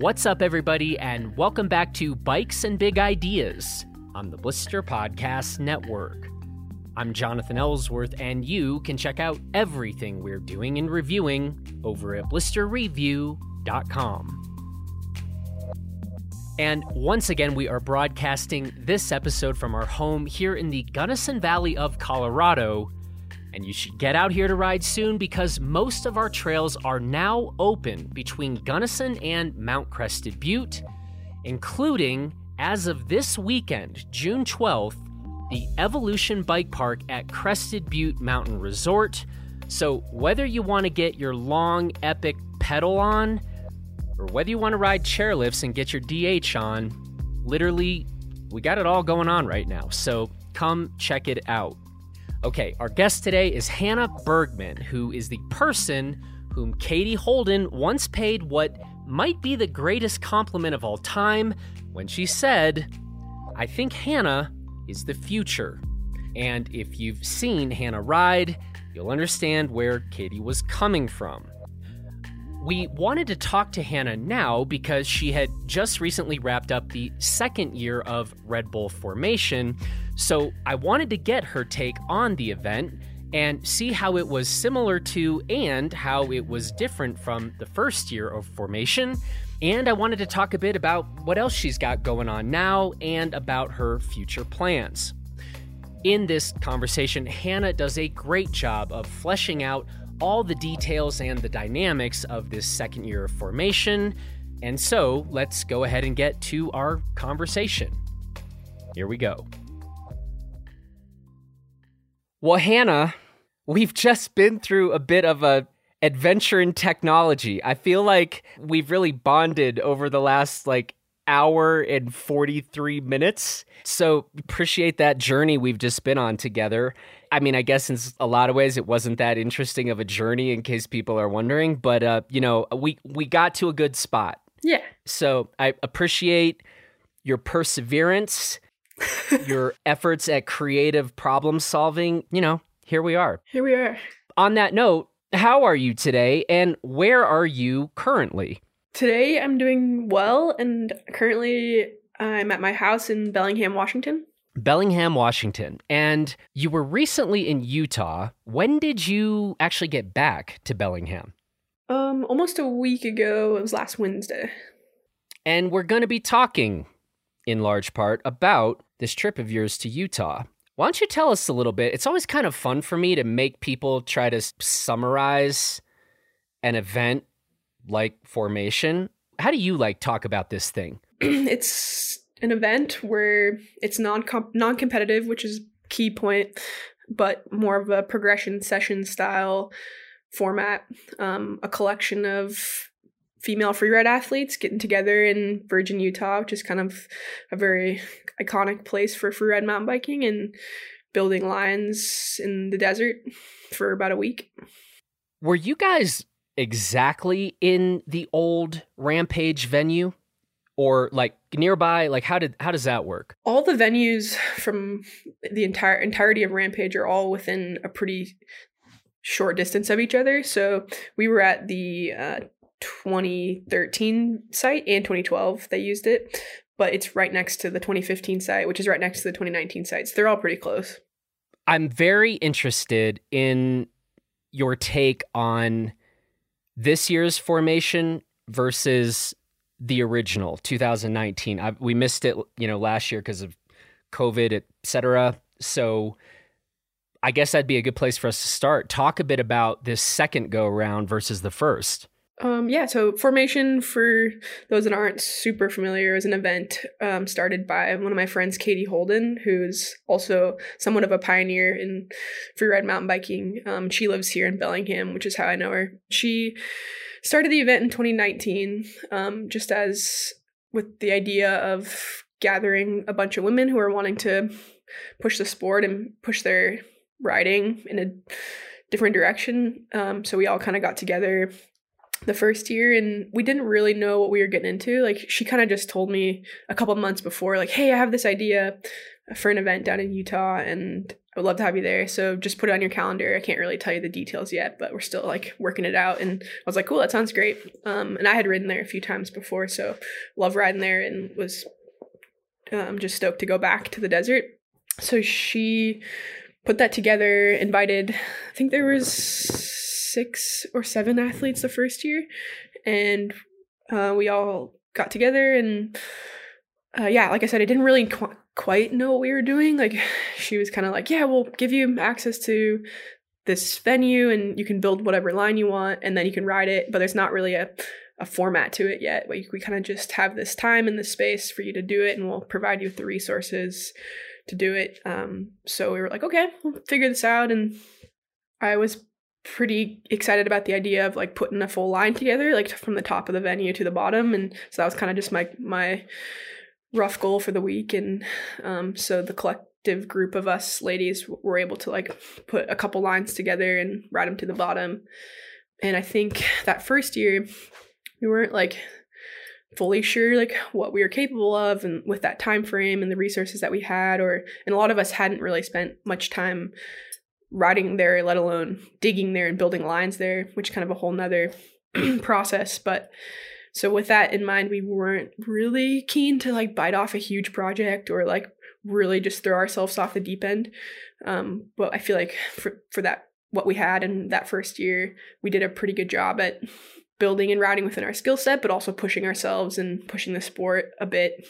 What's up, everybody, and welcome back to Bikes and Big Ideas on the Blister Podcast Network. I'm Jonathan Ellsworth, and you can check out everything we're doing and reviewing over at blisterreview.com. And once again, we are broadcasting this episode from our home here in the Gunnison Valley of Colorado. And you should get out here to ride soon because most of our trails are now open between Gunnison and Mount Crested Butte, including, as of this weekend, June 12th, the Evolution Bike Park at Crested Butte Mountain Resort. So, whether you want to get your long, epic pedal on, or whether you want to ride chairlifts and get your DH on, literally, we got it all going on right now. So come check it out. Okay, our guest today is Hannah Bergemann, who is the person whom Katie Holden once paid what might be the greatest compliment of all time when she said, I think Hannah is the future. And if you've seen Hannah ride, you'll understand where Katie was coming from. We wanted to talk to Hannah now because she had just recently wrapped up the second year of Red Bull formation. So I wanted to get her take on the event and see how it was similar to and how it was different from the first year of formation. And I wanted to talk a bit about what else she's got going on now and about her future plans. In this conversation, Hannah does a great job of fleshing out all the details and the dynamics of this second year of formation. And so let's go ahead and get to our conversation. Here we go. Well, Hannah, we've just been through a bit of a adventure in technology. I feel like we've really bonded over the last like hour and 43 minutes. So appreciate that journey we've just been on together. I mean, I guess in a lot of ways it wasn't that interesting of a journey in case people are wondering, but uh, you know, we we got to a good spot. Yeah. So I appreciate your perseverance, your efforts at creative problem solving. You know, here we are. Here we are. On that note, how are you today and where are you currently? Today I'm doing well and currently I'm at my house in Bellingham, Washington. Bellingham, Washington. And you were recently in Utah. When did you actually get back to Bellingham? Um, almost a week ago. It was last Wednesday. And we're going to be talking in large part about this trip of yours to Utah. Why don't you tell us a little bit? It's always kind of fun for me to make people try to summarize an event like formation. How do you like talk about this thing? it's an event where it's non non competitive, which is key point, but more of a progression session style format. Um, a collection of female freeride athletes getting together in Virgin, Utah, which is kind of a very iconic place for freeride mountain biking, and building lines in the desert for about a week. Were you guys exactly in the old Rampage venue? or like nearby like how did how does that work all the venues from the entire entirety of rampage are all within a pretty short distance of each other so we were at the uh, 2013 site and 2012 they used it but it's right next to the 2015 site which is right next to the 2019 sites they're all pretty close i'm very interested in your take on this year's formation versus the original 2019. I, we missed it, you know, last year because of COVID, etc. So I guess that'd be a good place for us to start. Talk a bit about this second go around versus the first. Um, yeah, so formation for those that aren't super familiar is an event um, started by one of my friends, Katie Holden, who's also somewhat of a pioneer in freeride mountain biking. Um, she lives here in Bellingham, which is how I know her. She started the event in 2019 um, just as with the idea of gathering a bunch of women who are wanting to push the sport and push their riding in a different direction. Um, so we all kind of got together the first year and we didn't really know what we were getting into. Like she kind of just told me a couple months before, like, hey, I have this idea for an event down in Utah and I would love to have you there. So just put it on your calendar. I can't really tell you the details yet, but we're still like working it out. And I was like, cool, that sounds great. Um, and I had ridden there a few times before, so love riding there and was um, just stoked to go back to the desert. So she put that together, invited, I think there was six or seven athletes the first year, and uh, we all got together and uh, yeah, like I said, I didn't really qu- quite know what we were doing. Like, she was kind of like, yeah, we'll give you access to this venue and you can build whatever line you want and then you can ride it, but there's not really a, a format to it yet. We kind of just have this time and this space for you to do it and we'll provide you with the resources to do it. Um, so we were like, okay, we'll figure this out. And I was pretty excited about the idea of like putting a full line together, like from the top of the venue to the bottom. And so that was kind of just my, my, rough goal for the week and um, so the collective group of us ladies were able to like put a couple lines together and ride them to the bottom and i think that first year we weren't like fully sure like what we were capable of and with that time frame and the resources that we had or and a lot of us hadn't really spent much time riding there let alone digging there and building lines there which kind of a whole nother process but so with that in mind, we weren't really keen to like bite off a huge project or like really just throw ourselves off the deep end. Um, but I feel like for for that what we had in that first year, we did a pretty good job at building and routing within our skill set, but also pushing ourselves and pushing the sport a bit.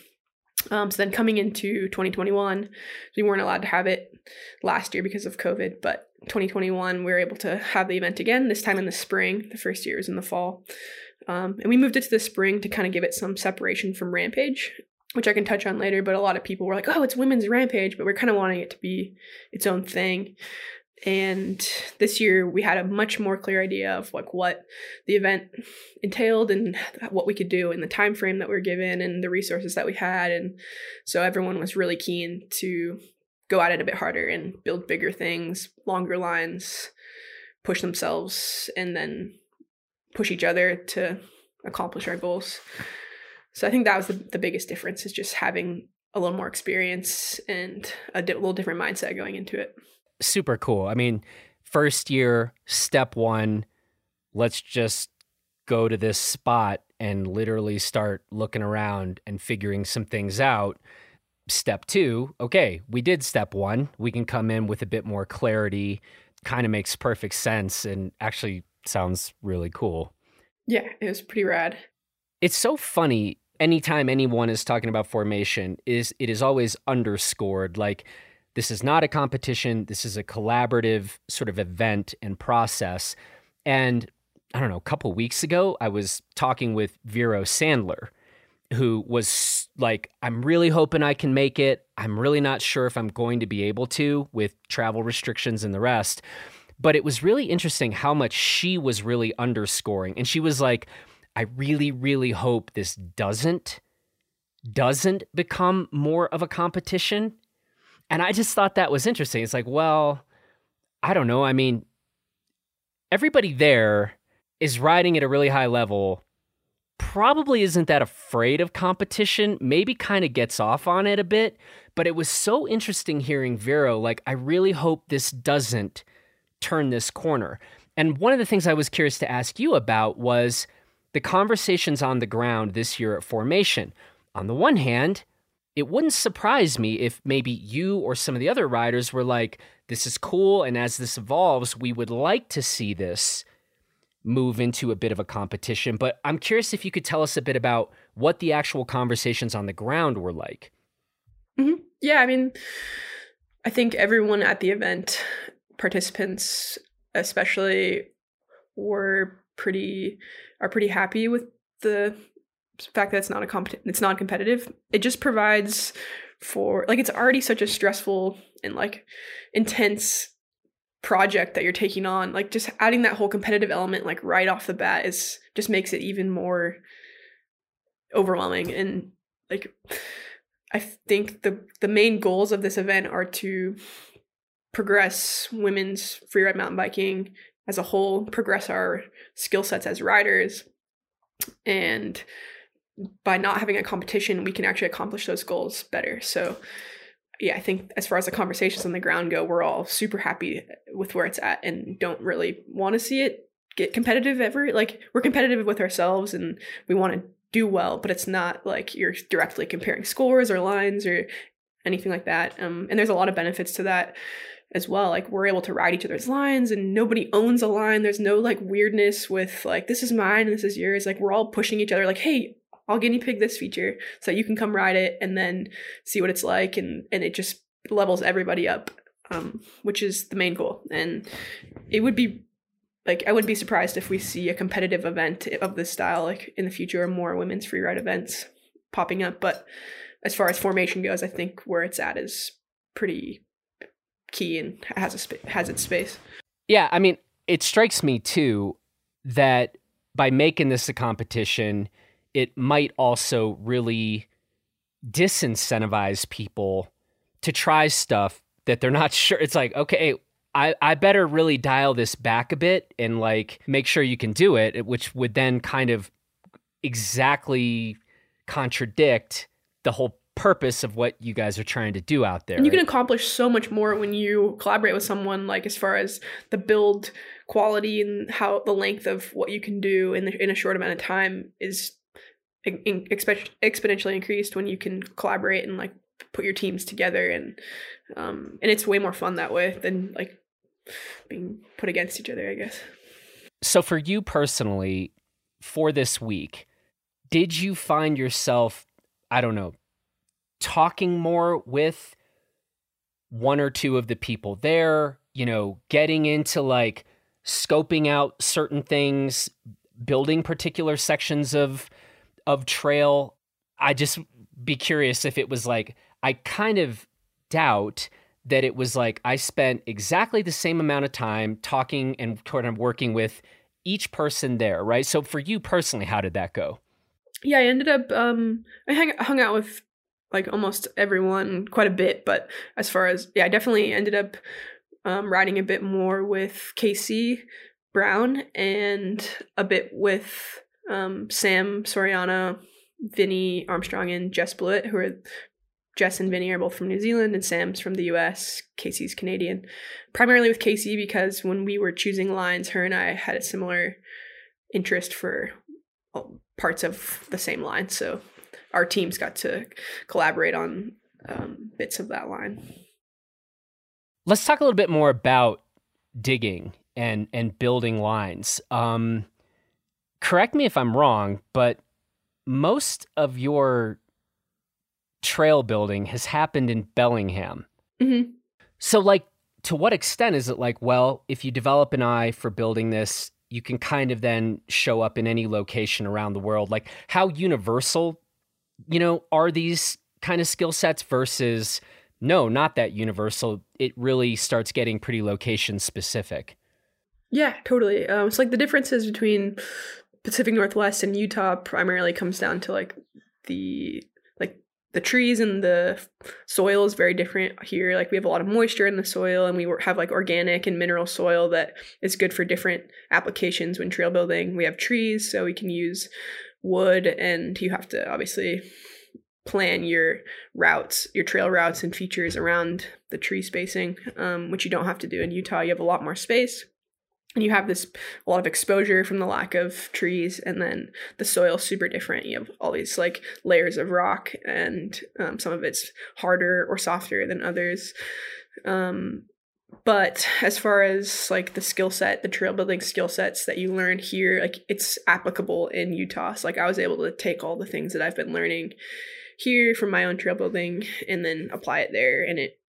Um, so then coming into 2021, we weren't allowed to have it last year because of COVID, but 2021 we were able to have the event again. This time in the spring. The first year was in the fall. Um, and we moved it to the spring to kind of give it some separation from Rampage, which I can touch on later. But a lot of people were like, oh, it's women's Rampage, but we're kind of wanting it to be its own thing. And this year we had a much more clear idea of like what the event entailed and what we could do in the time frame that we are given and the resources that we had. And so everyone was really keen to go at it a bit harder and build bigger things, longer lines, push themselves, and then push each other to accomplish our goals. So I think that was the, the biggest difference is just having a little more experience and a di- little different mindset going into it. Super cool. I mean, first year, step one, let's just go to this spot and literally start looking around and figuring some things out. Step two, okay, we did step one. We can come in with a bit more clarity. Kind of makes perfect sense and actually sounds really cool. Yeah, it was pretty rad. It's so funny anytime anyone is talking about formation is it is always underscored like this is not a competition, this is a collaborative sort of event and process. And I don't know, a couple weeks ago I was talking with Vero Sandler who was like, I'm really hoping I can make it. I'm really not sure if I'm going to be able to with travel restrictions and the rest. But it was really interesting how much she was really underscoring. And she was like, I really, really hope this doesn't doesn't become more of a competition. And I just thought that was interesting. It's like, well, I don't know. I mean, everybody there is riding at a really high level, probably isn't that afraid of competition, maybe kind of gets off on it a bit. But it was so interesting hearing Vero, like, I really hope this doesn't turn this corner. And one of the things I was curious to ask you about was the conversations on the ground this year at Formation. On the one hand, it wouldn't surprise me if maybe you or some of the other riders were like, this is cool. And as this evolves, we would like to see this move into a bit of a competition. But I'm curious if you could tell us a bit about what the actual conversations on the ground were like. Mm-hmm. Yeah, I mean, I think everyone at the event participants especially were pretty are pretty happy with the fact that it's not a compet- it's not competitive it just provides for like it's already such a stressful and like intense project that you're taking on like just adding that whole competitive element like right off the bat is just makes it even more overwhelming and like i think the the main goals of this event are to progress women's freeride mountain biking as a whole, progress our skill sets as riders. And by not having a competition, we can actually accomplish those goals better. So yeah, I think as far as the conversations on the ground go, we're all super happy with where it's at and don't really want to see it get competitive ever. Like we're competitive with ourselves and we want to do well, but it's not like you're directly comparing scores or lines or anything like that. Um, and there's a lot of benefits to that as well. Like we're able to ride each other's lines and nobody owns a line. There's no like weirdness with like this is mine and this is yours. Like we're all pushing each other like, hey, I'll guinea pig this feature so you can come ride it and then see what it's like and and it just levels everybody up. Um, which is the main goal. And it would be like I wouldn't be surprised if we see a competitive event of this style like in the future or more women's free ride events popping up. But as far as formation goes, I think where it's at is pretty key and has a sp- has its space. Yeah, I mean, it strikes me too that by making this a competition, it might also really disincentivize people to try stuff that they're not sure. It's like, okay, I, I better really dial this back a bit and like make sure you can do it, which would then kind of exactly contradict the whole purpose of what you guys are trying to do out there. And you can accomplish so much more when you collaborate with someone, like as far as the build quality and how the length of what you can do in the, in a short amount of time is in, in, exponentially increased when you can collaborate and like put your teams together and um and it's way more fun that way than like being put against each other, I guess. So for you personally, for this week, did you find yourself, I don't know, talking more with one or two of the people there, you know, getting into like scoping out certain things, building particular sections of of trail. I just be curious if it was like I kind of doubt that it was like I spent exactly the same amount of time talking and kind of working with each person there, right? So for you personally, how did that go? Yeah, I ended up um I hung, hung out with like almost everyone quite a bit, but as far as yeah, I definitely ended up um riding a bit more with Casey Brown and a bit with um Sam Soriano, Vinny Armstrong and Jess Blewitt, who are Jess and Vinny are both from New Zealand, and Sam's from the US. Casey's Canadian. Primarily with Casey because when we were choosing lines, her and I had a similar interest for parts of the same line. So our teams got to collaborate on um, bits of that line. Let's talk a little bit more about digging and and building lines. Um, correct me if I'm wrong, but most of your trail building has happened in Bellingham. Mm-hmm. So, like, to what extent is it like, well, if you develop an eye for building this, you can kind of then show up in any location around the world? Like, how universal, you know, are these kind of skill sets versus no, not that universal? It really starts getting pretty location specific. Yeah, totally. Um, it's like the differences between Pacific Northwest and Utah primarily comes down to like the like the trees and the soil is very different here. Like we have a lot of moisture in the soil, and we have like organic and mineral soil that is good for different applications when trail building. We have trees, so we can use wood, and you have to obviously plan your routes, your trail routes and features around the tree spacing, um, which you don't have to do in Utah. You have a lot more space and you have this a lot of exposure from the lack of trees and then the soil super different. You have all these like layers of rock and um, some of it's harder or softer than others. Um, but as far as like the skill set the trail building skill sets that you learn here like it's applicable in utah. So like i was able to take all the things that i've been learning here from my own trail building and then apply it there and it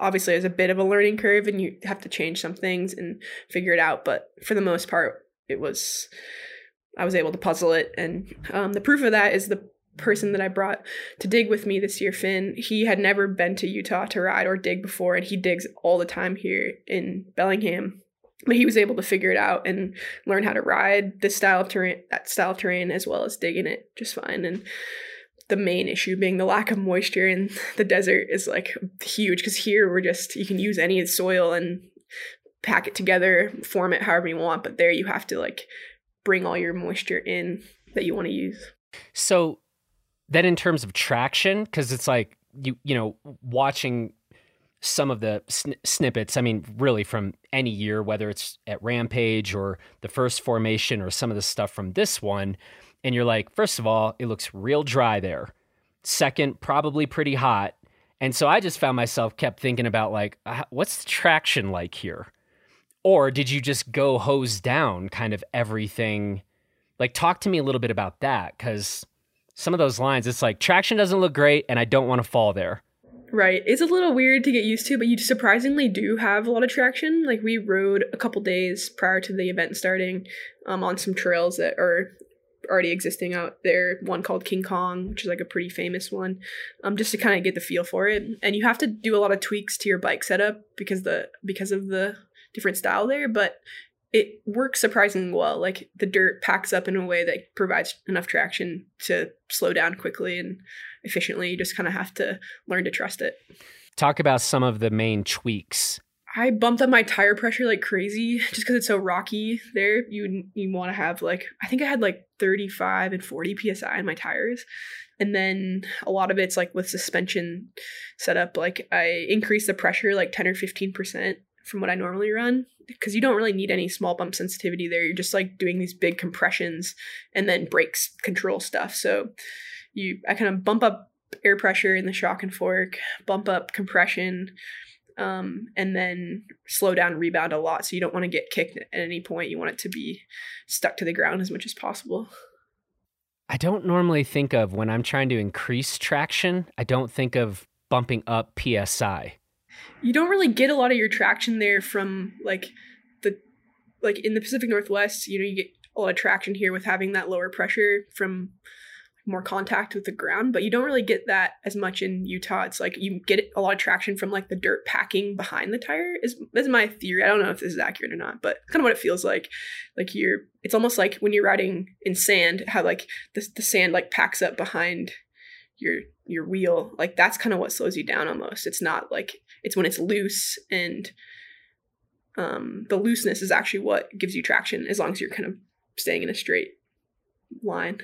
obviously there's a bit of a learning curve and you have to change some things and figure it out. But for the most part it was i was able to puzzle it. And um, the proof of that is the person that i brought to dig with me this year finn. He had never been to utah to ride or dig before and he digs all the time here in bellingham. But he was able to figure it out and learn how to ride this style of terrain that style of terrain as well as digging it just fine. And the main issue being the lack of moisture in the desert is like huge because here we're just you can use any soil and pack it together form it however you want but there you have to like bring all your moisture in that you want to use so then in terms of traction because it's like you you know watching some of the sn- snippets. I mean, really from any year, whether it's at Rampage or the first formation or some of the stuff from this one, and you're like, first of all, it looks real dry there. Second, probably pretty hot. And so I just found myself kept thinking about like, what's the traction like here? Or did you just go hose down kind of everything? Like, talk to me a little bit about that because some of those lines, it's like traction doesn't look great and I don't want to fall there. Right. It's a little weird to get used to, but you surprisingly do have a lot of traction. Like we rode a couple days prior to the event starting um, on some trails that are already existing out there. One called King Kong, which is like a pretty famous one, um, just to kind of get the feel for it. And you have to do a lot of tweaks to your bike setup because the because of the different style there. But it works surprisingly well. Like the dirt packs up in a way that provides enough traction to slow down quickly and efficiently. You just kind of have to learn to trust it. Talk about some of the main tweaks. I bumped up my tire pressure like crazy just because it's so rocky there. You you want to have like I think I had like 35 and 40 psi in my tires. And then a lot of it's like with suspension setup, like I increased the pressure like 10 or 15% from what I normally run because you don't really need any small bump sensitivity there. You're just like doing these big compressions and then brakes control stuff. So you I kind of bump up air pressure in the shock and fork, bump up compression, um, and then slow down rebound a lot. So you don't want to get kicked at any point. You want it to be stuck to the ground as much as possible. I don't normally think of when I'm trying to increase traction, I don't think of bumping up PSI you don't really get a lot of your traction there from like the like in the Pacific Northwest, you know, you get a lot of traction here with having that lower pressure from more contact with the ground, but you don't really get that as much in Utah. It's like you get a lot of traction from like the dirt packing behind the tire. Is is my theory. I don't know if this is accurate or not, but kind of what it feels like. Like you're, it's almost like when you're riding in sand, how like the the sand like packs up behind your your wheel. Like that's kind of what slows you down almost. It's not like it's when it's loose and um, the looseness is actually what gives you traction as long as you're kind of staying in a straight line.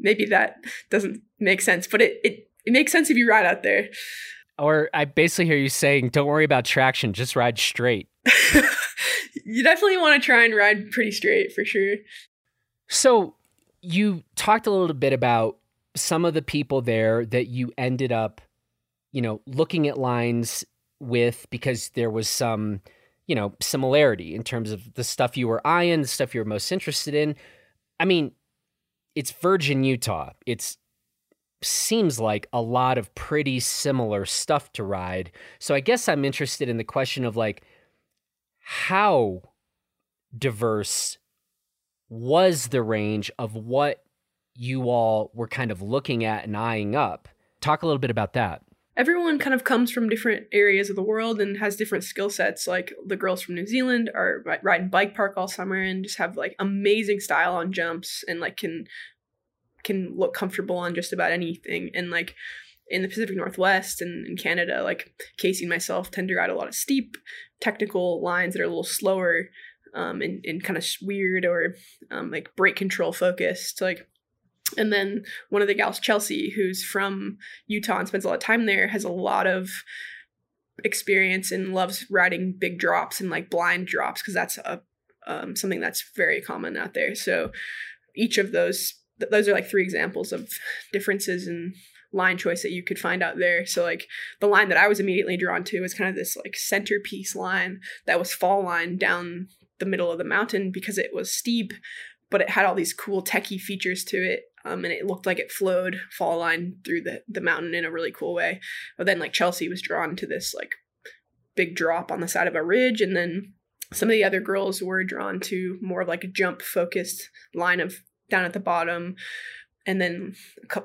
Maybe that doesn't make sense, but it, it, it makes sense if you ride out there. Or I basically hear you saying, don't worry about traction, just ride straight. you definitely want to try and ride pretty straight for sure. So you talked a little bit about some of the people there that you ended up you know, looking at lines with because there was some, you know, similarity in terms of the stuff you were eyeing, the stuff you were most interested in. I mean, it's Virgin Utah. It's seems like a lot of pretty similar stuff to ride. So I guess I'm interested in the question of like how diverse was the range of what you all were kind of looking at and eyeing up. Talk a little bit about that everyone kind of comes from different areas of the world and has different skill sets. Like the girls from New Zealand are riding bike park all summer and just have like amazing style on jumps and like can can look comfortable on just about anything. And like in the Pacific Northwest and in Canada, like Casey and myself tend to ride a lot of steep technical lines that are a little slower um, and, and kind of weird or um, like brake control focused. Like and then one of the gals, Chelsea, who's from Utah and spends a lot of time there, has a lot of experience and loves riding big drops and like blind drops because that's a um, something that's very common out there. So each of those th- those are like three examples of differences in line choice that you could find out there. So like the line that I was immediately drawn to was kind of this like centerpiece line that was fall line down the middle of the mountain because it was steep, but it had all these cool techie features to it um, and it looked like it flowed fall line through the, the mountain in a really cool way. But then like Chelsea was drawn to this like big drop on the side of a ridge, and then some of the other girls were drawn to more of like a jump focused line of down at the bottom. And then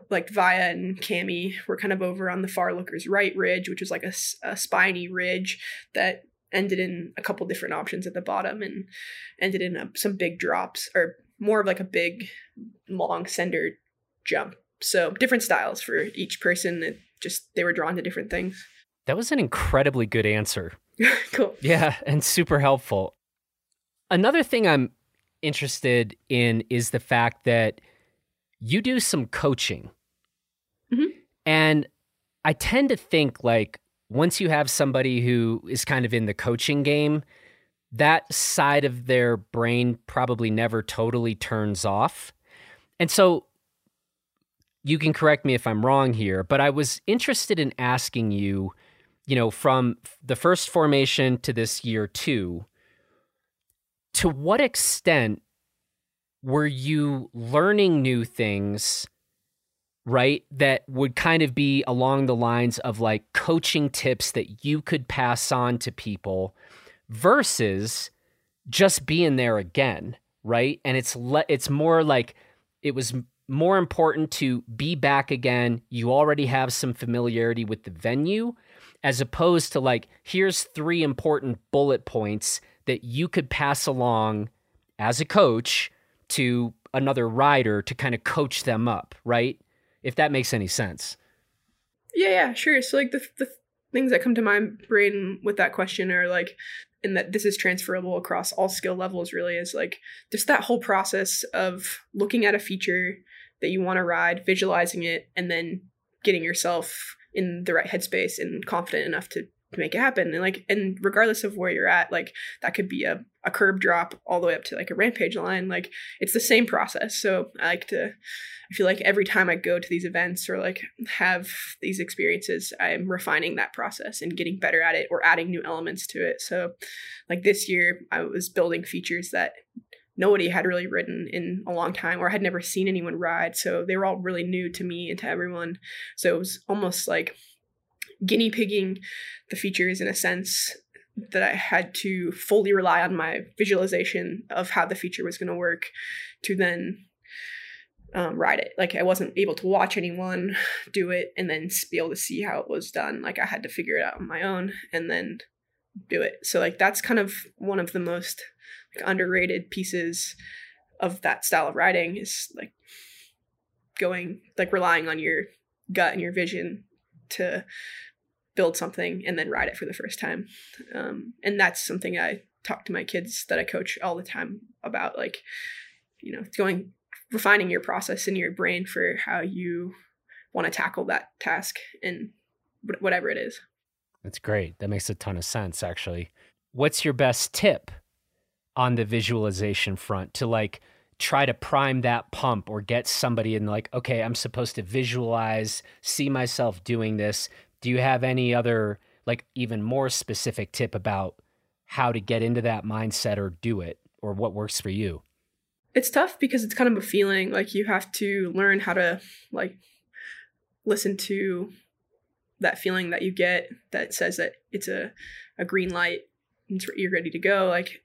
like Via and Cami were kind of over on the far looker's right ridge, which was like a, a spiny ridge that ended in a couple different options at the bottom and ended in a, some big drops or more of like a big, long sender jump. So different styles for each person. It just they were drawn to different things. That was an incredibly good answer. cool. Yeah, and super helpful. Another thing I'm interested in is the fact that you do some coaching. Mm-hmm. And I tend to think like once you have somebody who is kind of in the coaching game, that side of their brain probably never totally turns off. And so you can correct me if I'm wrong here, but I was interested in asking you, you know, from the first formation to this year two, to what extent were you learning new things right that would kind of be along the lines of like coaching tips that you could pass on to people versus just being there again right and it's le- it's more like it was more important to be back again you already have some familiarity with the venue as opposed to like here's three important bullet points that you could pass along as a coach to another rider to kind of coach them up, right? If that makes any sense. Yeah, yeah, sure. So like the the things that come to my brain with that question are like and that this is transferable across all skill levels really is like just that whole process of looking at a feature that you want to ride, visualizing it and then getting yourself in the right headspace and confident enough to to make it happen. And like and regardless of where you're at like that could be a, a curb drop all the way up to like a rampage line. Like it's the same process. So i like to i feel like every time i go to these events or like have these experiences i'm refining that process and getting better at it or adding new elements to it. So like this year i was building features that nobody had really ridden in a long time or had never seen anyone ride. So they were all really new to me and to everyone. So it was almost like guinea pigging the features in a sense that I had to fully rely on my visualization of how the feature was going to work to then um, ride it. Like I wasn't able to watch anyone do it and then be able to see how it was done. Like I had to figure it out on my own and then do it. So like that's kind of one of the most like, underrated pieces of that style of riding is like going like relying on your gut and your vision to build something and then ride it for the first time. Um, and that's something I talk to my kids that I coach all the time about, like, you know, going refining your process in your brain for how you want to tackle that task and whatever it is. That's great. That makes a ton of sense, actually. What's your best tip on the visualization front to like try to prime that pump or get somebody in like, okay, I'm supposed to visualize, see myself doing this. Do you have any other like even more specific tip about how to get into that mindset or do it or what works for you? It's tough because it's kind of a feeling like you have to learn how to like listen to that feeling that you get that says that it's a, a green light and you're ready to go like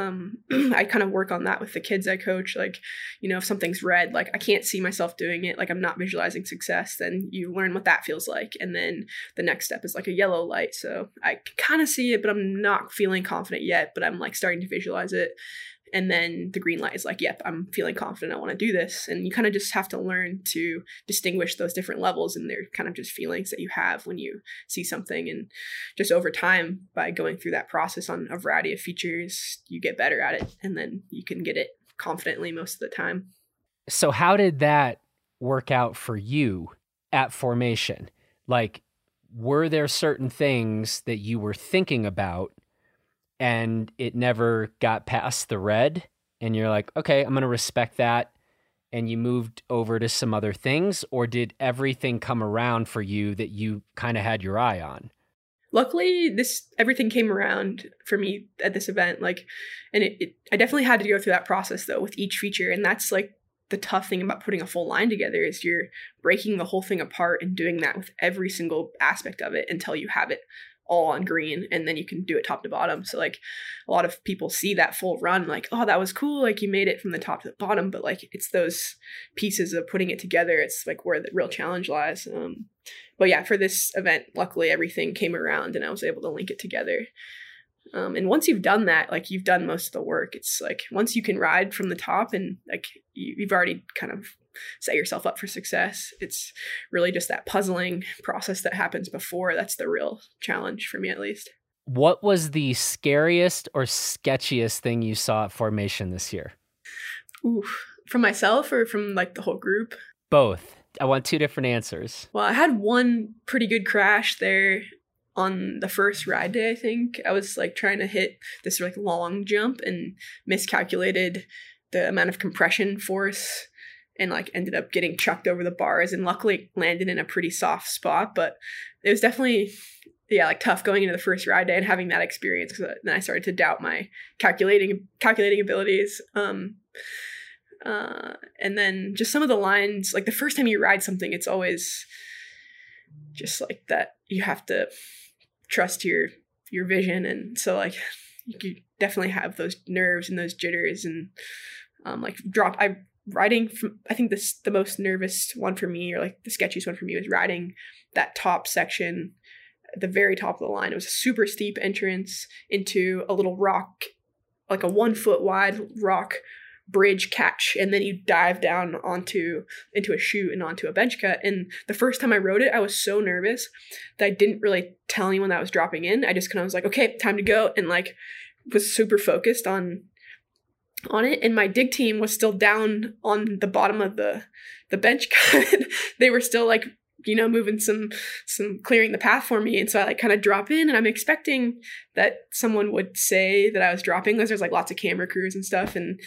um, I kind of work on that with the kids I coach. Like, you know, if something's red, like I can't see myself doing it, like I'm not visualizing success, then you learn what that feels like. And then the next step is like a yellow light. So I kind of see it, but I'm not feeling confident yet, but I'm like starting to visualize it and then the green light is like yep i'm feeling confident i want to do this. And you kind of just have to learn to distinguish those different levels and they're kind of just feelings that you have when you see something. And just over time by going through that process on a variety of features you get better at it and then you can get it confidently most of the time. So how did that work out for you at formation? Like were there certain things that you were thinking about and it never got past the red and you're like okay i'm going to respect that and you moved over to some other things or did everything come around for you that you kind of had your eye on? Luckily this everything came around for me at this event like and it, it, i definitely had to go through that process though with each feature and that's like the tough thing about putting a full line together is you're breaking the whole thing apart and doing that with every single aspect of it until you have it all on green and then you can do it top to bottom. So like a lot of people see that full run like, oh, that was cool. Like you made it from the top to the bottom, but like it's those pieces of putting it together. It's like where the real challenge lies. Um, but yeah, for this event, luckily everything came around and I was able to link it together. Um, and once you've done that, like you've done most of the work. It's like once you can ride from the top and like you, you've already kind of set yourself up for success. It's really just that puzzling process that happens before that's the real challenge for me, at least. What was the scariest or sketchiest thing you saw at formation this year? Ooh, from myself or from like the whole group? Both. I want two different answers. Well, I had one pretty good crash there on the first ride day, I think. I was like trying to hit this like long jump and miscalculated the amount of compression force and like ended up getting chucked over the bars and luckily landed in a pretty soft spot, but it was definitely yeah, like tough going into the first ride day and having that experience because then I started to doubt my calculating calculating abilities. Um, uh, and then just some of the lines, like the first time you ride something, it's always just like that. You have to trust your your vision, and so like you definitely have those nerves and those jitters, and um, like drop. I riding from. I think this the most nervous one for me, or like the sketchiest one for me, was riding that top section at the very top of the line. It was a super steep entrance into a little rock, like a one foot wide rock bridge catch and then you dive down onto into a chute and onto a bench cut and the first time i rode it i was so nervous that i didn't really tell anyone that I was dropping in i just kind of was like okay time to go and like was super focused on on it and my dig team was still down on the bottom of the the bench cut they were still like you know, moving some some clearing the path for me. And so I like kind of drop in and I'm expecting that someone would say that I was dropping because there's like lots of camera crews and stuff. And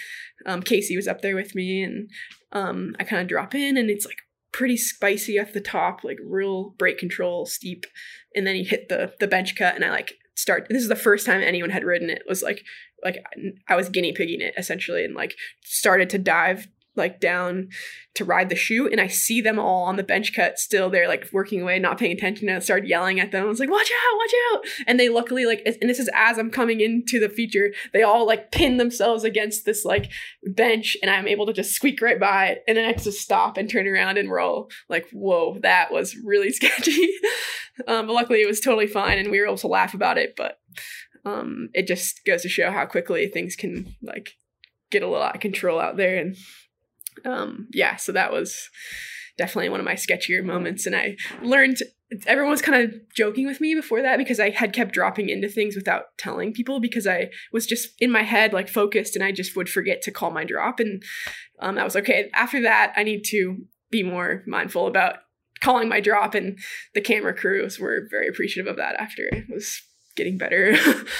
um, Casey was up there with me and um, I kind of drop in and it's like pretty spicy off the top, like real brake control, steep. And then you hit the the bench cut and I like start this is the first time anyone had ridden it was like like I was guinea pigging it essentially and like started to dive like down to ride the chute and I see them all on the bench cut still there like working away not paying attention and I started yelling at them. I was like watch out watch out! And they luckily like and this is as I'm coming into the feature they all like pin themselves against this like bench and I'm able to just squeak right by it and then I just stop and turn around and we're like whoa that was really sketchy. Um, but luckily it was totally fine and we were able to laugh about it but um, it just goes to show how quickly things can like get a little out of control out there and um, yeah, so that was definitely one of my sketchier moments. And I learned everyone was kind of joking with me before that because I had kept dropping into things without telling people because I was just in my head like focused and I just would forget to call my drop. And um, I was okay. After that, I need to be more mindful about calling my drop. And the camera crews were very appreciative of that after it was getting better.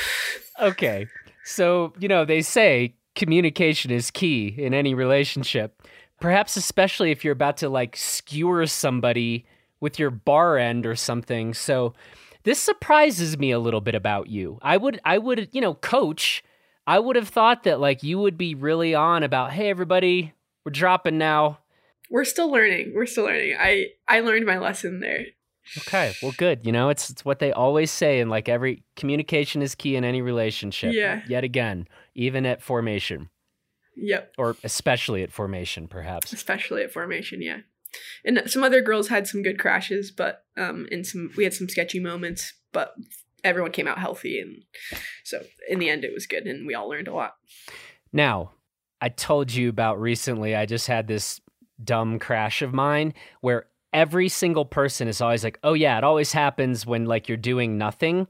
okay. So, you know, they say communication is key in any relationship. Perhaps especially if you're about to like skewer somebody with your bar end or something. So this surprises me a little bit about you. I would I would, you know, coach, I would have thought that like you would be really on about, "Hey everybody, we're dropping now." We're still learning. We're still learning. I I learned my lesson there. Okay, well, good. You know, it's it's what they always say, and like every communication is key in any relationship. Yeah. Yet again, even at formation. Yep. Or especially at formation, perhaps. Especially at formation, yeah. And some other girls had some good crashes, but um, and some we had some sketchy moments, but everyone came out healthy, and so in the end, it was good, and we all learned a lot. Now, I told you about recently. I just had this dumb crash of mine where every single person is always like, "Oh yeah, it always happens when like you're doing nothing."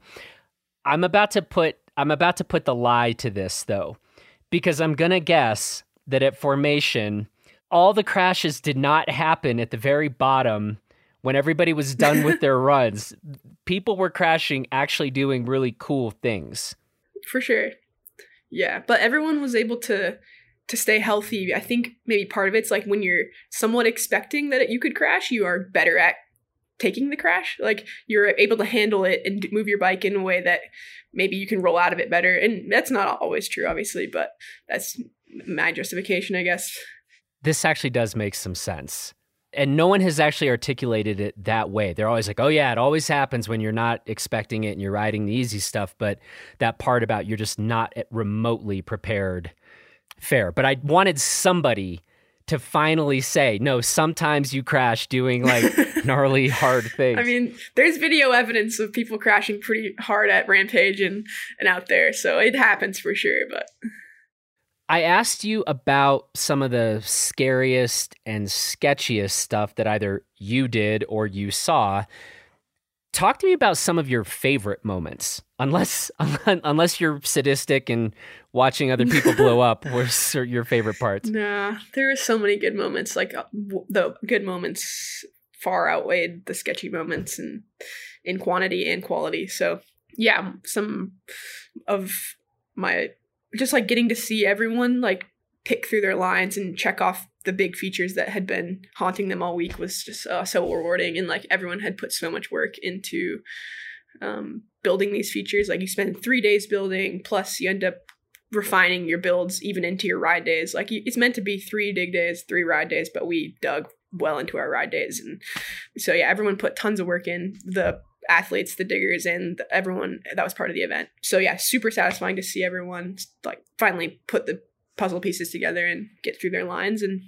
I'm about to put I'm about to put the lie to this though, because I'm going to guess that at formation all the crashes did not happen at the very bottom when everybody was done with their runs. People were crashing actually doing really cool things. For sure. Yeah, but everyone was able to to stay healthy, I think maybe part of it's like when you're somewhat expecting that you could crash, you are better at taking the crash. Like you're able to handle it and move your bike in a way that maybe you can roll out of it better. And that's not always true, obviously, but that's my justification, I guess. This actually does make some sense. And no one has actually articulated it that way. They're always like, oh, yeah, it always happens when you're not expecting it and you're riding the easy stuff. But that part about you're just not eh, remotely prepared fair. But I wanted somebody to finally say, no, sometimes you crash doing like gnarly hard things. I mean, there's video evidence of people crashing pretty hard at Rampage and, and out there. So it happens for sure. But I asked you about some of the scariest and sketchiest stuff that either you did or you saw. Talk to me about some of your favorite moments. Unless unless you're sadistic and watching other people blow up, what's your favorite parts? Nah, there are so many good moments. Like uh, the good moments far outweighed the sketchy moments and in quantity and quality. So yeah, some of my just like getting to see everyone like pick through their lines and check off the big features that had been haunting them all week was just uh, so rewarding and like everyone had put so much work into um, building these features. Like you spend three days building plus you end up refining your builds even into your ride days. Like it's meant to be three dig days three ride days but we dug well into our ride days. And so yeah everyone put tons of work in the athletes the diggers and everyone that was part of the event. So yeah super satisfying to see everyone like finally put the puzzle pieces together and get through their lines. And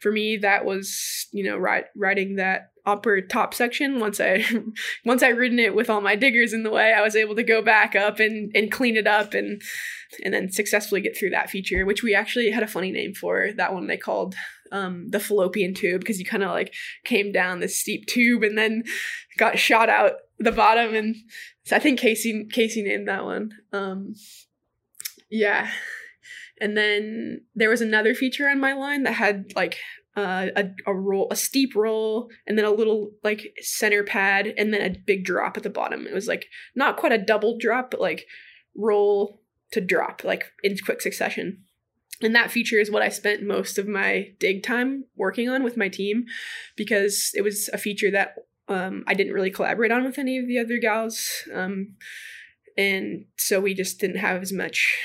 for me, that was you know ri- riding that upper top section. Once I once I ridden it with all my diggers in the way, I was able to go back up and and clean it up and and then successfully get through that feature, which we actually had a funny name for that one. They called um, the fallopian tube because you kind of like came down this steep tube and then got shot out the bottom and so I think Casey Casey named that one. Um, yeah, and then there was another feature on my line that had like uh, a a roll, a steep roll, and then a little like center pad, and then a big drop at the bottom. It was like not quite a double drop, but like roll to drop, like in quick succession. And that feature is what I spent most of my dig time working on with my team, because it was a feature that um, I didn't really collaborate on with any of the other gals. Um, and so we just didn't have as much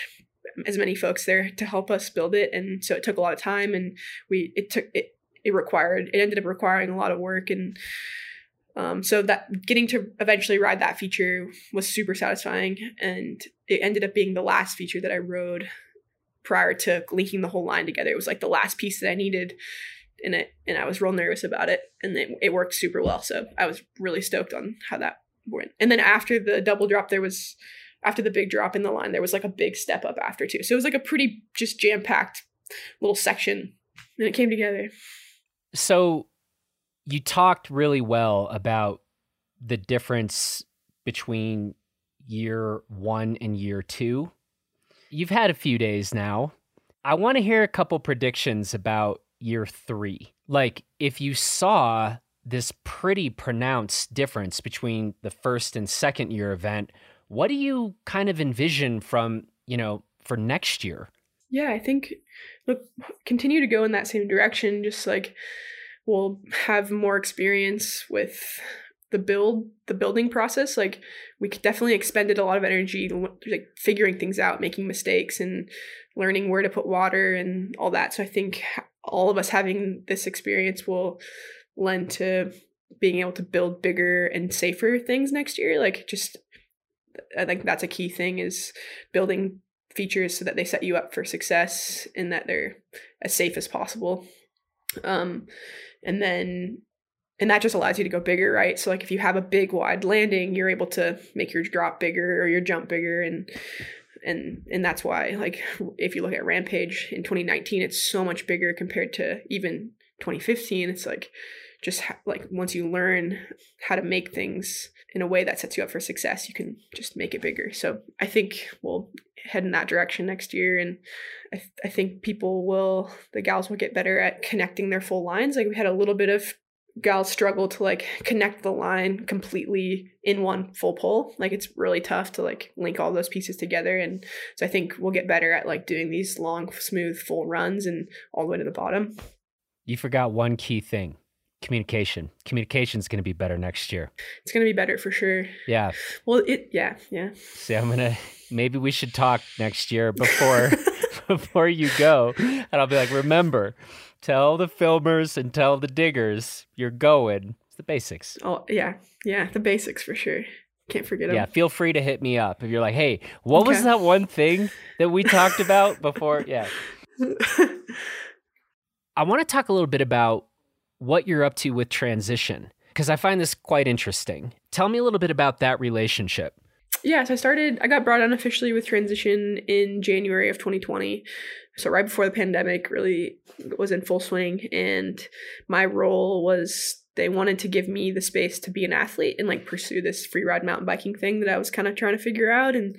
as many folks there to help us build it. And so it took a lot of time and we it took it it required it ended up requiring a lot of work. And um, so that getting to eventually ride that feature was super satisfying. And it ended up being the last feature that i rode prior to linking the whole line together. It was like the last piece that i needed in it and i was real nervous about it. And it, it worked super well. So i was really stoked on how that went. And then after the double drop there was after the big drop in the line, there was like a big step up after too. So it was like a pretty just jam packed little section, and it came together. So you talked really well about the difference between year one and year two. You've had a few days now. I want to hear a couple predictions about year three. Like, if you saw this pretty pronounced difference between the first and second year event, what do you kind of envision from, you know, for next year? Yeah, I think look continue to go in that same direction just like we'll have more experience with the build the building process like we definitely expended a lot of energy like figuring things out making mistakes and learning where to put water and all that so i think all of us having this experience will lend to being able to build bigger and safer things next year like just I think that's a key thing is building features so that they set you up for success and that they're as safe as possible. Um, and then and that just allows you to go bigger, right? So like if you have a big wide landing, you're able to make your drop bigger or your jump bigger and and and that's why like if you look at Rampage in 2019, it's so much bigger compared to even 2015. It's like just ha- like once you learn how to make things in a way that sets you up for success, you can just make it bigger. So I think we'll head in that direction next year. And I, th- I think people will, the gals will get better at connecting their full lines. Like we had a little bit of gals struggle to like connect the line completely in one full pull. Like it's really tough to like link all those pieces together. And so I think we'll get better at like doing these long, smooth, full runs and all the way to the bottom. You forgot one key thing communication. Communication is going to be better next year. It's going to be better for sure. Yeah. Well, it yeah, yeah. See, I'm going to maybe we should talk next year before before you go and I'll be like, "Remember, tell the filmers and tell the diggers you're going." It's the basics. Oh, yeah. Yeah, the basics for sure. Can't forget them. Yeah, feel free to hit me up if you're like, "Hey, what okay. was that one thing that we talked about before?" Yeah. I want to talk a little bit about what you're up to with transition because I find this quite interesting. Tell me a little bit about that relationship. Yeah, so I started, I got brought on officially with transition in January of 2020. So, right before the pandemic really was in full swing. And my role was they wanted to give me the space to be an athlete and like pursue this free ride mountain biking thing that I was kind of trying to figure out and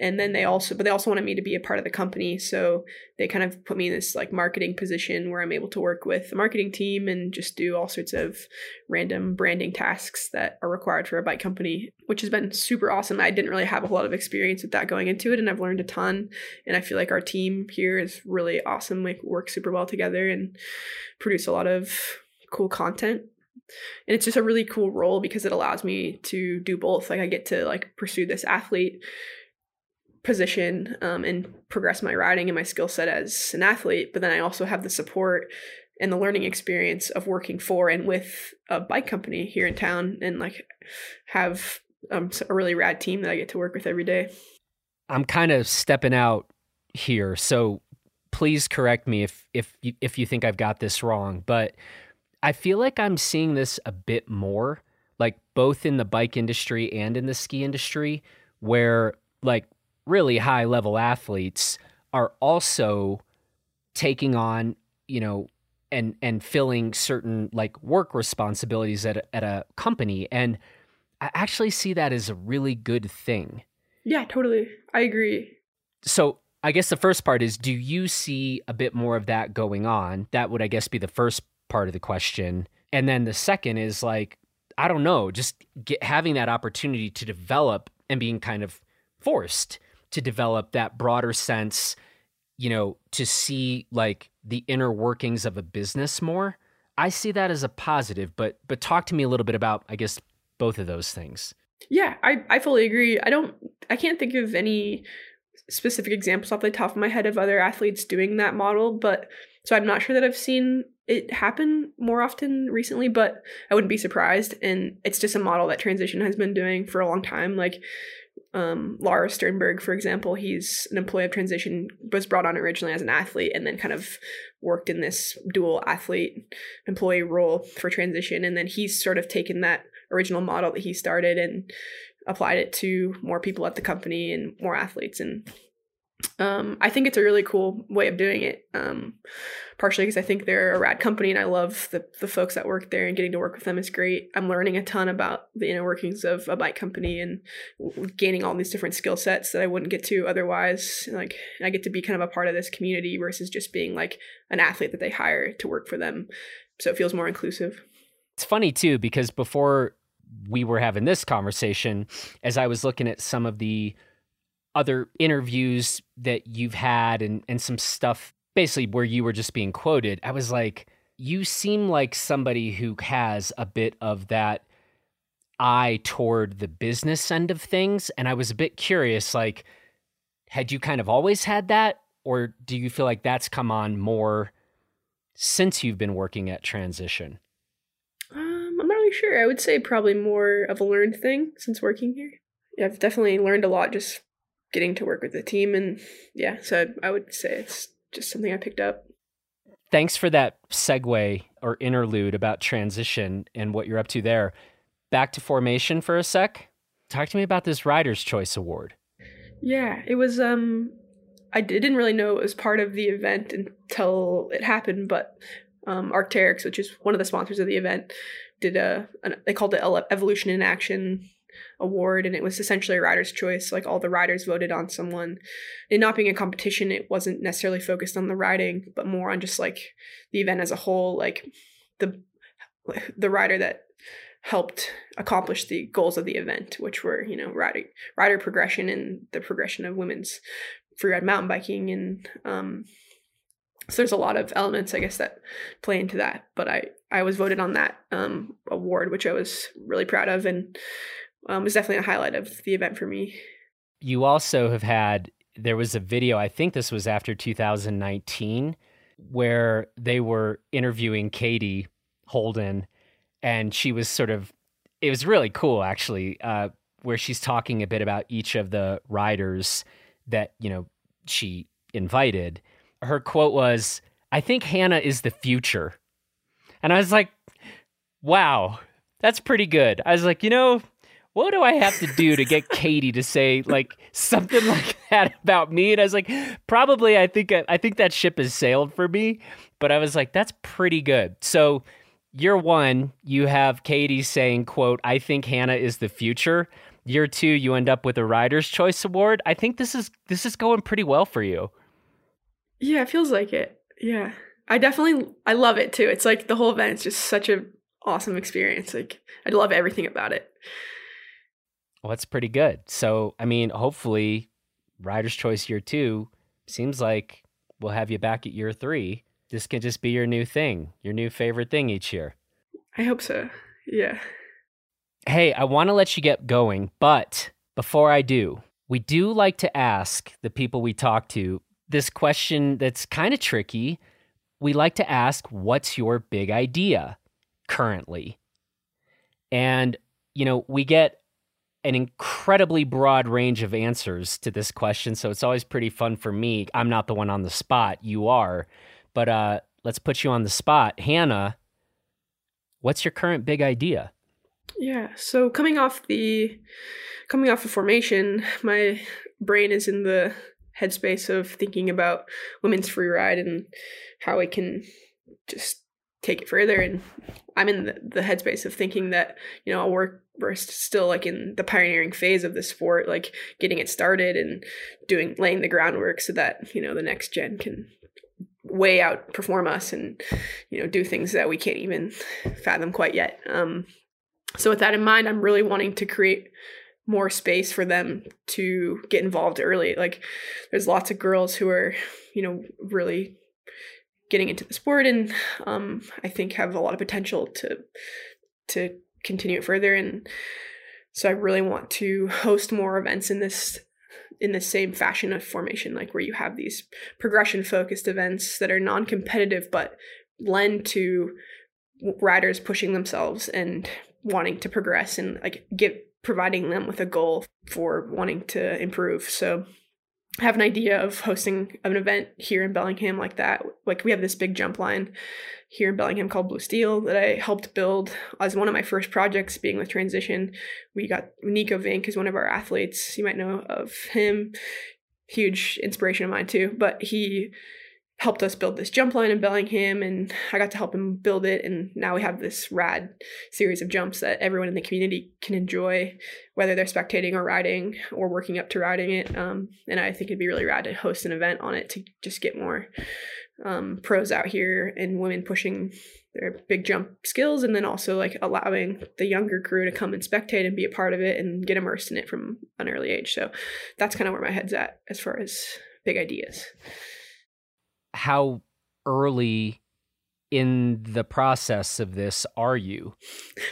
and then they also but they also wanted me to be a part of the company. So they kind of put me in this like marketing position where i'm able to work with the marketing team and just do all sorts of random branding tasks that are required for a bike company which has been super awesome. I didn't really have a whole lot of experience with that going into it and i've learned a ton. And i feel like our team here is really awesome. Like work super well together and produce a lot of cool content. And it's just a really cool role because it allows me to do both. Like i get to like pursue this athlete position um, and progress my riding and my skill set as an athlete. But then I also have the support and the learning experience of working for and with a bike company here in town and like have um, a really rad team that I get to work with every day. I'm kind of stepping out here, so please correct me if if you, if you think I've got this wrong, but I feel like I'm seeing this a bit more, like both in the bike industry and in the ski industry, where like really high level athletes are also taking on, you know, and and filling certain like work responsibilities at a, at a company and I actually see that as a really good thing. Yeah, totally. I agree. So, I guess the first part is do you see a bit more of that going on? That would I guess be the first part of the question. And then the second is like I don't know, just get, having that opportunity to develop and being kind of forced to develop that broader sense, you know, to see like the inner workings of a business more. I see that as a positive, but but talk to me a little bit about I guess both of those things. Yeah, I I fully agree. I don't I can't think of any specific examples off the top of my head of other athletes doing that model, but so I'm not sure that I've seen it happen more often recently, but I wouldn't be surprised. And it's just a model that transition has been doing for a long time. Like um, Lars Sternberg, for example, he's an employee of transition, was brought on originally as an athlete and then kind of worked in this dual athlete employee role for transition. And then he's sort of taken that original model that he started and applied it to more people at the company and more athletes. And um, I think it's a really cool way of doing it. Um, partially because I think they're a rad company and I love the the folks that work there and getting to work with them is great. I'm learning a ton about the inner workings of a bike company and gaining all these different skill sets that I wouldn't get to otherwise. Like I get to be kind of a part of this community versus just being like an athlete that they hire to work for them. So it feels more inclusive. It's funny too because before we were having this conversation, as I was looking at some of the other interviews that you've had and, and some stuff basically where you were just being quoted, I was like, you seem like somebody who has a bit of that eye toward the business end of things. And I was a bit curious, like, had you kind of always had that? Or do you feel like that's come on more since you've been working at Transition? Um, I'm not really sure. I would say probably more of a learned thing since working here. I've definitely learned a lot just getting to work with the team and yeah so i would say it's just something i picked up. Thanks for that segue or interlude about transition and what you're up to there. Back to formation for a sec. Talk to me about this rider's choice award. Yeah it was um i didn't really know it was part of the event until it happened but um Arc'teryx which is one of the sponsors of the event did a an, they called it evolution in action award and it was essentially a rider's choice. Like all the riders voted on someone. It not being a competition it wasn't necessarily focused on the riding but more on just like the event as a whole like the the rider that helped accomplish the goals of the event which were you know rider rider progression and the progression of women's freeride mountain biking. And um so there's a lot of elements i guess that play into that but i i was voted on that um award which i was really proud of. And um, was definitely a highlight of the event for me. You also have had there was a video. I think this was after 2019 where they were interviewing Katie Holden, and she was sort of. It was really cool, actually, uh, where she's talking a bit about each of the riders that you know she invited. Her quote was, "I think Hannah is the future," and I was like, "Wow." That's pretty good. I was like, you know, what do I have to do to get Katie to say like something like that about me? And I was like, probably I think I think that ship has sailed for me. But I was like, that's pretty good. So year one, you have Katie saying, quote, I think Hannah is the future. Year two, you end up with a Rider's Choice Award. I think this is this is going pretty well for you. Yeah, it feels like it. Yeah. I definitely I love it too. It's like the whole event is just such a awesome experience. Like I love everything about it. Well, that's pretty good. So, I mean, hopefully, Rider's Choice year two seems like we'll have you back at year three. This can just be your new thing, your new favorite thing each year. I hope so. Yeah. Hey, I want to let you get going, but before I do, we do like to ask the people we talk to this question that's kind of tricky. We like to ask, what's your big idea currently? And, you know, we get an incredibly broad range of answers to this question. So it's always pretty fun for me. I'm not the one on the spot, you are. But uh, let's put you on the spot. Hannah, what's your current big idea? Yeah, so coming off the coming off the formation, my brain is in the headspace of thinking about women's free ride and how it can just take it further and i'm in the, the headspace of thinking that you know we're we're still like in the pioneering phase of the sport like getting it started and doing laying the groundwork so that you know the next gen can way outperform us and you know do things that we can't even fathom quite yet. Um so with that in mind i'm really wanting to create more space for them to get involved early. Like there's lots of girls who are you know really getting into the sport and um, I think have a lot of potential to to continue it further and so I really want to host more events in this in the same fashion of formation like where you have these progression focused events that are non-competitive but lend to riders pushing themselves and wanting to progress and like give providing them with a goal for wanting to improve so I have an idea of hosting an event here in Bellingham like that. Like we have this big jump line here in Bellingham called Blue Steel that I helped build as one of my first projects being with transition. We got Nico Vink is one of our athletes. You might know of him. Huge inspiration of mine too. But he helped us build this jump line in Bellingham and I got to help him build it and now we have this rad series of jumps that everyone in the community can enjoy whether they're spectating or riding or working up to riding it um, and I think it'd be really rad to host an event on it to just get more um, pros out here and women pushing their big jump skills and then also like allowing the younger crew to come and spectate and be a part of it and get immersed in it from an early age. So that's kind of where my head's at as far as big ideas. How early in the process of this are you?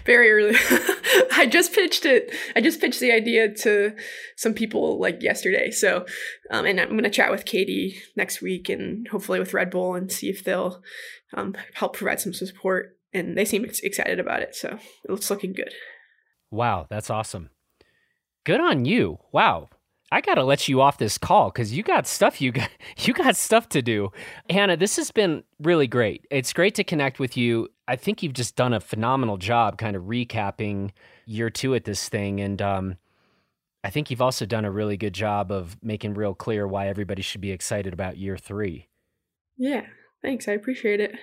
Very early. I just pitched it. I just pitched the idea to some people like yesterday. So, um, and I'm going to chat with Katie next week and hopefully with Red Bull and see if they'll um, help provide some support. And they seem excited about it. So it's looking good. Wow, that's awesome. Good on you. Wow. I gotta let you off this call because you got stuff you got you got stuff to do. Hannah, this has been really great. It's great to connect with you. I think you've just done a phenomenal job kind of recapping year two at this thing. And um, I think you've also done a really good job of making real clear why everybody should be excited about year three. Yeah, thanks. I appreciate it.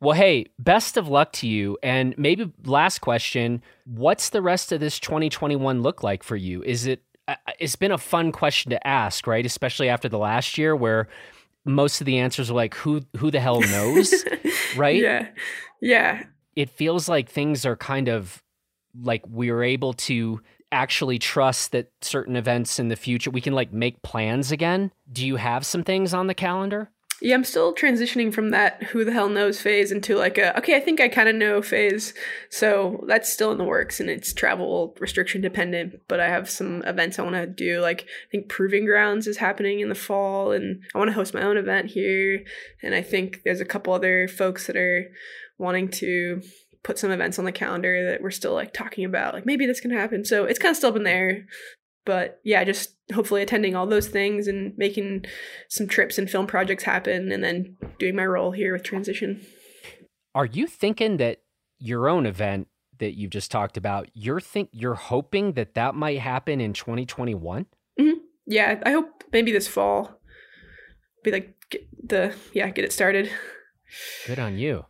Well, hey, best of luck to you. And maybe last question What's the rest of this 2021 look like for you? Is it it's been a fun question to ask, right? Especially after the last year where most of the answers are like who who the hell knows, right? Yeah. Yeah. It feels like things are kind of like we are able to actually trust that certain events in the future we can like make plans again. Do you have some things on the calendar? Yeah, I'm still transitioning from that who the hell knows phase into like a okay, I think I kind of know phase. So that's still in the works and it's travel restriction dependent, but I have some events I want to do like I think Proving Grounds is happening in the fall and I want to host my own event here and I think there's a couple other folks that are wanting to put some events on the calendar that we're still like talking about like maybe this can happen. So it's kind of still up in there but yeah, just hopefully attending all those things and making some trips and film projects happen and then doing my role here with transition. Are you thinking that your own event that you've just talked about, you're think you're hoping that that might happen in 2021? Mm-hmm. Yeah, I hope maybe this fall. Be like the yeah, get it started. Good on you.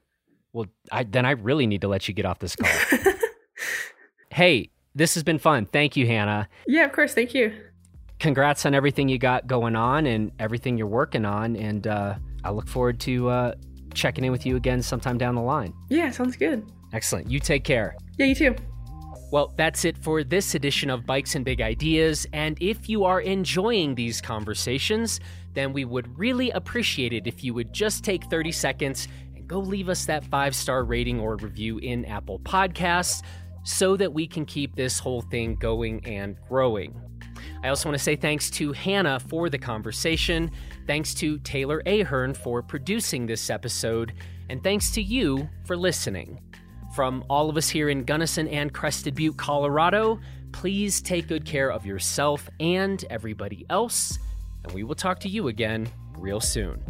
Well, I, then I really need to let you get off this call. hey, this has been fun. Thank you, Hannah. Yeah, of course. Thank you. Congrats on everything you got going on and everything you're working on. And uh, I look forward to uh, checking in with you again sometime down the line. Yeah, sounds good. Excellent. You take care. Yeah, you too. Well, that's it for this edition of Bikes and Big Ideas. And if you are enjoying these conversations, then we would really appreciate it if you would just take 30 seconds and go leave us that five star rating or review in Apple Podcasts so that we can keep this whole thing going and growing. I also want to say thanks to Hannah for the conversation, thanks to Taylor Ahern for producing this episode, and thanks to you for listening. From all of us here in Gunnison and Crested Butte, Colorado, please take good care of yourself and everybody else, and we will talk to you again real soon.